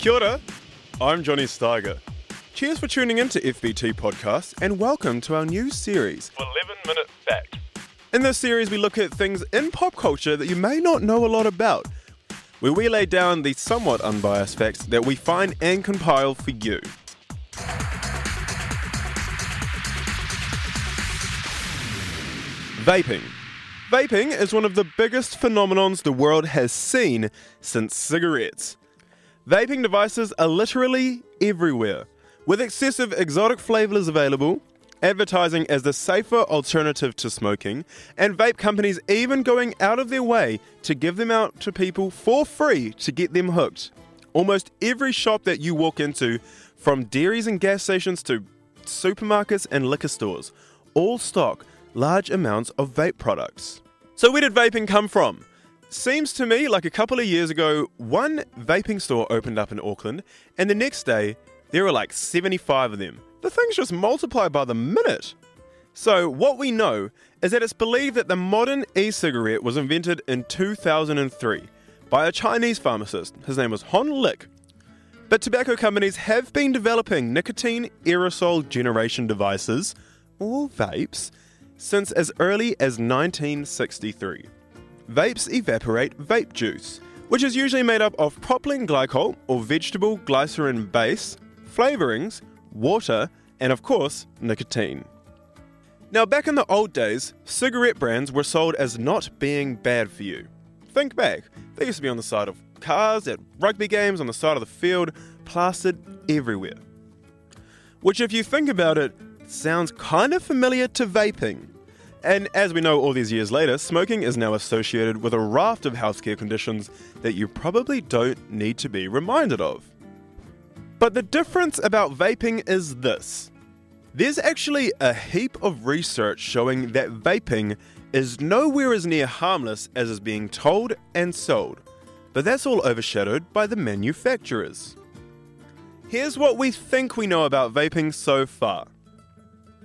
Kia ora, I'm Johnny Steiger. Cheers for tuning in to FBT Podcast and welcome to our new series, 11 Minute Fact. In this series, we look at things in pop culture that you may not know a lot about, where we lay down the somewhat unbiased facts that we find and compile for you. Vaping. Vaping is one of the biggest phenomenons the world has seen since cigarettes. Vaping devices are literally everywhere, with excessive exotic flavors available, advertising as the safer alternative to smoking, and vape companies even going out of their way to give them out to people for free to get them hooked. Almost every shop that you walk into, from dairies and gas stations to supermarkets and liquor stores, all stock large amounts of vape products. So, where did vaping come from? Seems to me like a couple of years ago, one vaping store opened up in Auckland, and the next day, there were like 75 of them. The things just multiply by the minute. So, what we know is that it's believed that the modern e cigarette was invented in 2003 by a Chinese pharmacist. His name was Hon Lik. But tobacco companies have been developing nicotine aerosol generation devices, or vapes, since as early as 1963. Vapes evaporate vape juice, which is usually made up of propylene glycol or vegetable glycerin base, flavorings, water, and of course, nicotine. Now, back in the old days, cigarette brands were sold as not being bad for you. Think back, they used to be on the side of cars, at rugby games, on the side of the field, plastered everywhere. Which, if you think about it, sounds kind of familiar to vaping. And as we know all these years later, smoking is now associated with a raft of healthcare conditions that you probably don't need to be reminded of. But the difference about vaping is this there's actually a heap of research showing that vaping is nowhere as near harmless as is being told and sold, but that's all overshadowed by the manufacturers. Here's what we think we know about vaping so far.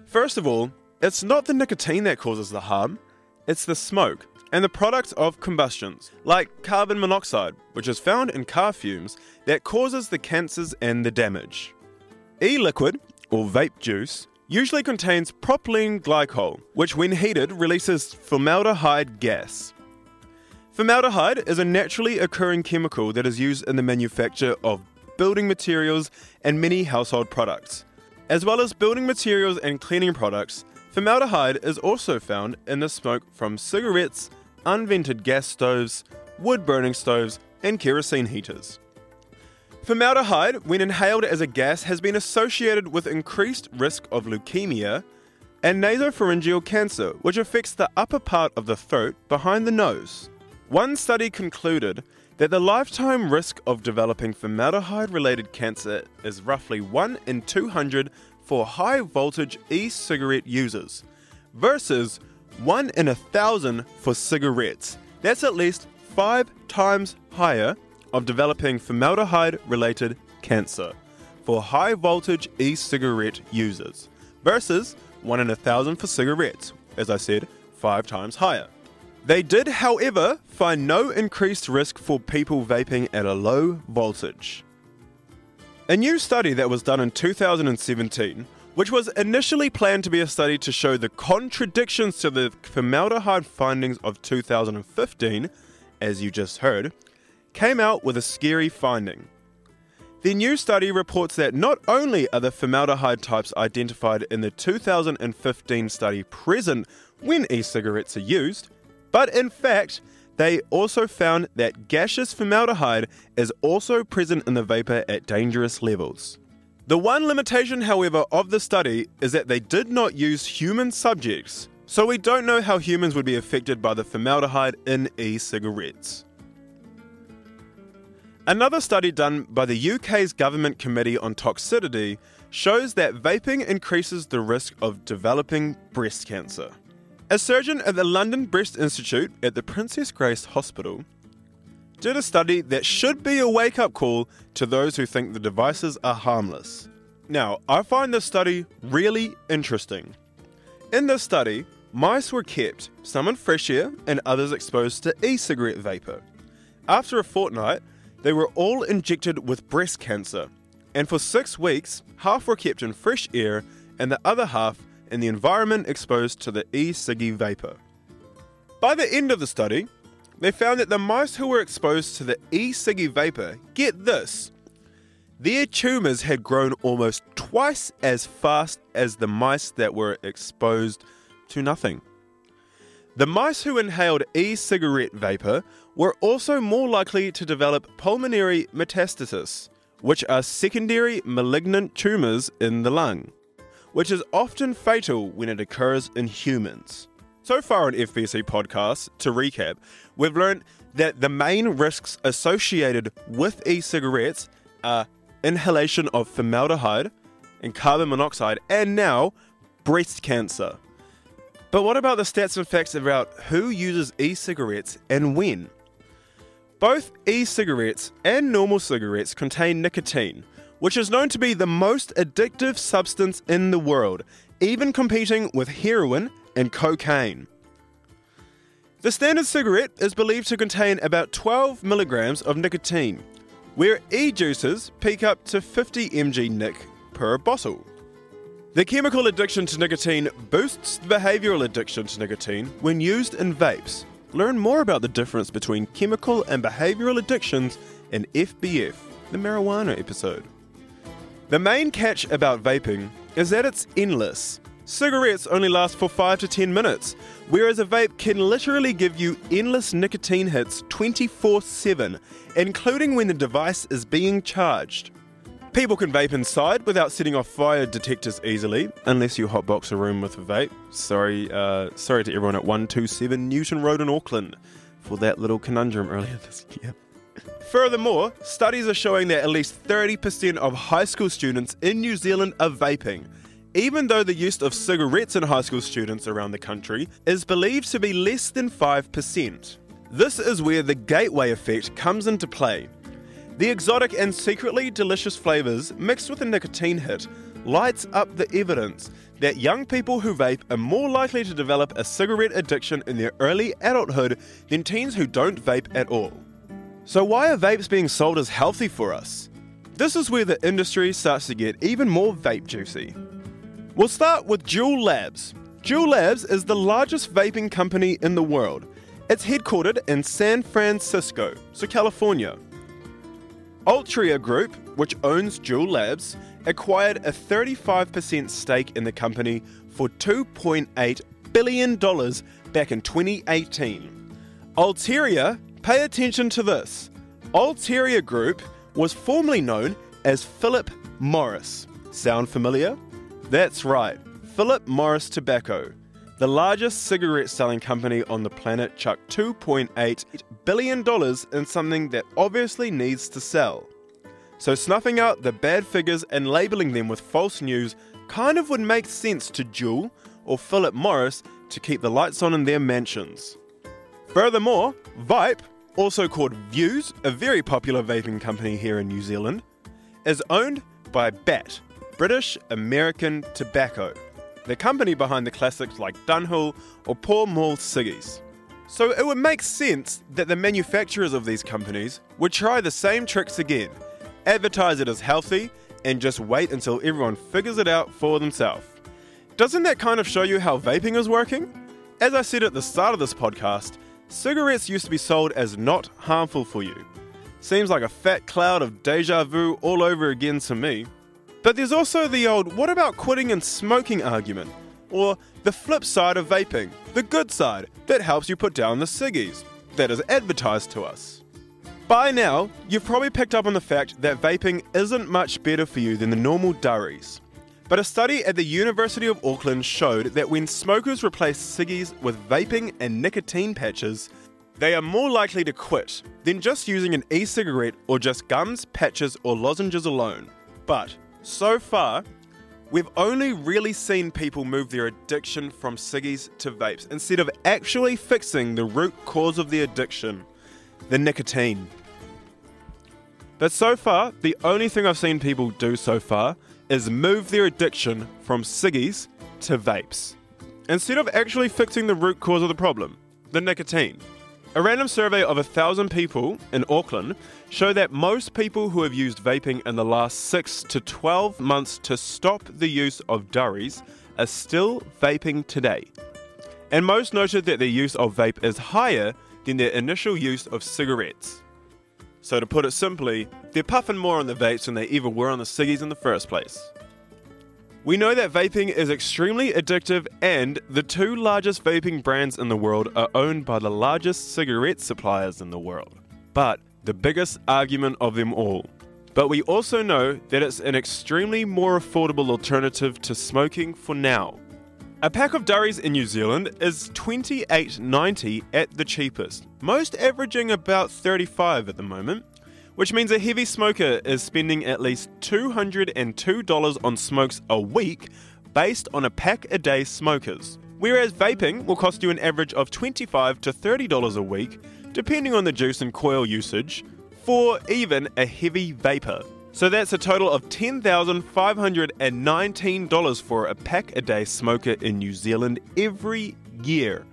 First of all, it's not the nicotine that causes the harm, it's the smoke and the products of combustions, like carbon monoxide, which is found in car fumes, that causes the cancers and the damage. E liquid, or vape juice, usually contains propylene glycol, which, when heated, releases formaldehyde gas. Formaldehyde is a naturally occurring chemical that is used in the manufacture of building materials and many household products. As well as building materials and cleaning products, formaldehyde is also found in the smoke from cigarettes, unvented gas stoves, wood burning stoves, and kerosene heaters. Formaldehyde, when inhaled as a gas, has been associated with increased risk of leukemia and nasopharyngeal cancer, which affects the upper part of the throat behind the nose. One study concluded that the lifetime risk of developing formaldehyde related cancer is roughly 1 in 200 for high voltage e cigarette users versus 1 in a thousand for cigarettes. That's at least five times higher of developing formaldehyde related cancer for high voltage e cigarette users versus 1 in a thousand for cigarettes. As I said, five times higher. They did, however, find no increased risk for people vaping at a low voltage. A new study that was done in 2017 which was initially planned to be a study to show the contradictions to the formaldehyde findings of 2015, as you just heard, came out with a scary finding. The new study reports that not only are the formaldehyde types identified in the 2015 study present when e cigarettes are used, but in fact, they also found that gaseous formaldehyde is also present in the vapor at dangerous levels. The one limitation, however, of the study is that they did not use human subjects, so we don't know how humans would be affected by the formaldehyde in e cigarettes. Another study done by the UK's Government Committee on Toxicity shows that vaping increases the risk of developing breast cancer. A surgeon at the London Breast Institute at the Princess Grace Hospital did a study that should be a wake up call to those who think the devices are harmless. Now, I find this study really interesting. In this study, mice were kept, some in fresh air and others exposed to e cigarette vapor. After a fortnight, they were all injected with breast cancer, and for six weeks, half were kept in fresh air and the other half in the environment exposed to the e ciggy vapor. By the end of the study, they found that the mice who were exposed to the e ciggy vapor, get this, their tumours had grown almost twice as fast as the mice that were exposed to nothing. The mice who inhaled e cigarette vapor were also more likely to develop pulmonary metastasis, which are secondary malignant tumours in the lung, which is often fatal when it occurs in humans. So far on FBT podcasts, to recap, we've learned that the main risks associated with e cigarettes are inhalation of formaldehyde and carbon monoxide, and now breast cancer. But what about the stats and facts about who uses e cigarettes and when? Both e cigarettes and normal cigarettes contain nicotine, which is known to be the most addictive substance in the world, even competing with heroin and cocaine. The standard cigarette is believed to contain about 12 milligrams of nicotine, where e juices peak up to 50 mg nic per bottle. The chemical addiction to nicotine boosts the behavioral addiction to nicotine when used in vapes. Learn more about the difference between chemical and behavioral addictions in FBF, the marijuana episode. The main catch about vaping is that it's endless. Cigarettes only last for 5 to 10 minutes, whereas a vape can literally give you endless nicotine hits 24 7, including when the device is being charged. People can vape inside without setting off fire detectors easily, unless you hotbox a room with a vape. Sorry, uh, sorry to everyone at 127 Newton Road in Auckland for that little conundrum earlier this year. Furthermore, studies are showing that at least 30% of high school students in New Zealand are vaping, even though the use of cigarettes in high school students around the country is believed to be less than 5%. This is where the gateway effect comes into play. The exotic and secretly delicious flavours mixed with a nicotine hit lights up the evidence that young people who vape are more likely to develop a cigarette addiction in their early adulthood than teens who don't vape at all. So, why are vapes being sold as healthy for us? This is where the industry starts to get even more vape juicy. We'll start with Juul Labs. Juul Labs is the largest vaping company in the world. It's headquartered in San Francisco, so California. Altria Group, which owns Juul Labs, acquired a 35% stake in the company for $2.8 billion back in 2018. Altria, pay attention to this. Altria Group was formerly known as Philip Morris. Sound familiar? That's right, Philip Morris Tobacco. The largest cigarette selling company on the planet chucked $2.8 billion in something that obviously needs to sell. So, snuffing out the bad figures and labeling them with false news kind of would make sense to Juul or Philip Morris to keep the lights on in their mansions. Furthermore, Vype, also called Vuse, a very popular vaping company here in New Zealand, is owned by BAT, British American Tobacco the company behind the classics like Dunhill or Pall Mall Ciggies. So it would make sense that the manufacturers of these companies would try the same tricks again, advertise it as healthy, and just wait until everyone figures it out for themselves. Doesn't that kind of show you how vaping is working? As I said at the start of this podcast, cigarettes used to be sold as not harmful for you. Seems like a fat cloud of deja vu all over again to me. But there's also the old what about quitting and smoking argument, or the flip side of vaping, the good side that helps you put down the ciggies, that is advertised to us. By now, you've probably picked up on the fact that vaping isn't much better for you than the normal durries. But a study at the University of Auckland showed that when smokers replace ciggies with vaping and nicotine patches, they are more likely to quit than just using an e cigarette or just gums, patches, or lozenges alone. But so far, we've only really seen people move their addiction from ciggies to vapes instead of actually fixing the root cause of the addiction the nicotine. But so far, the only thing I've seen people do so far is move their addiction from ciggies to vapes instead of actually fixing the root cause of the problem the nicotine. A random survey of a thousand people in Auckland show that most people who have used vaping in the last 6 to 12 months to stop the use of durries are still vaping today. And most noted that their use of vape is higher than their initial use of cigarettes. So to put it simply, they're puffing more on the vapes than they ever were on the ciggies in the first place. We know that vaping is extremely addictive, and the two largest vaping brands in the world are owned by the largest cigarette suppliers in the world. But the biggest argument of them all. But we also know that it's an extremely more affordable alternative to smoking for now. A pack of durries in New Zealand is $28.90 at the cheapest, most averaging about 35 at the moment which means a heavy smoker is spending at least $202 on smokes a week based on a pack a day smokers. Whereas vaping will cost you an average of 25 to $30 a week, depending on the juice and coil usage, for even a heavy vapor. So that's a total of $10,519 for a pack a day smoker in New Zealand every year.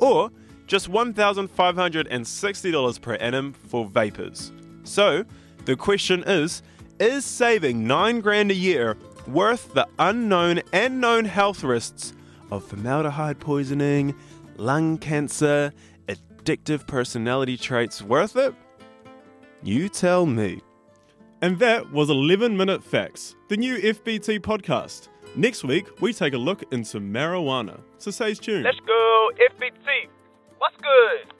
Or just $1,560 per annum for vapors. So, the question is Is saving 9 grand a year worth the unknown and known health risks of formaldehyde poisoning, lung cancer, addictive personality traits worth it? You tell me. And that was 11 Minute Facts, the new FBT podcast. Next week, we take a look into marijuana. So stay tuned. Let's go, FBT. What's good?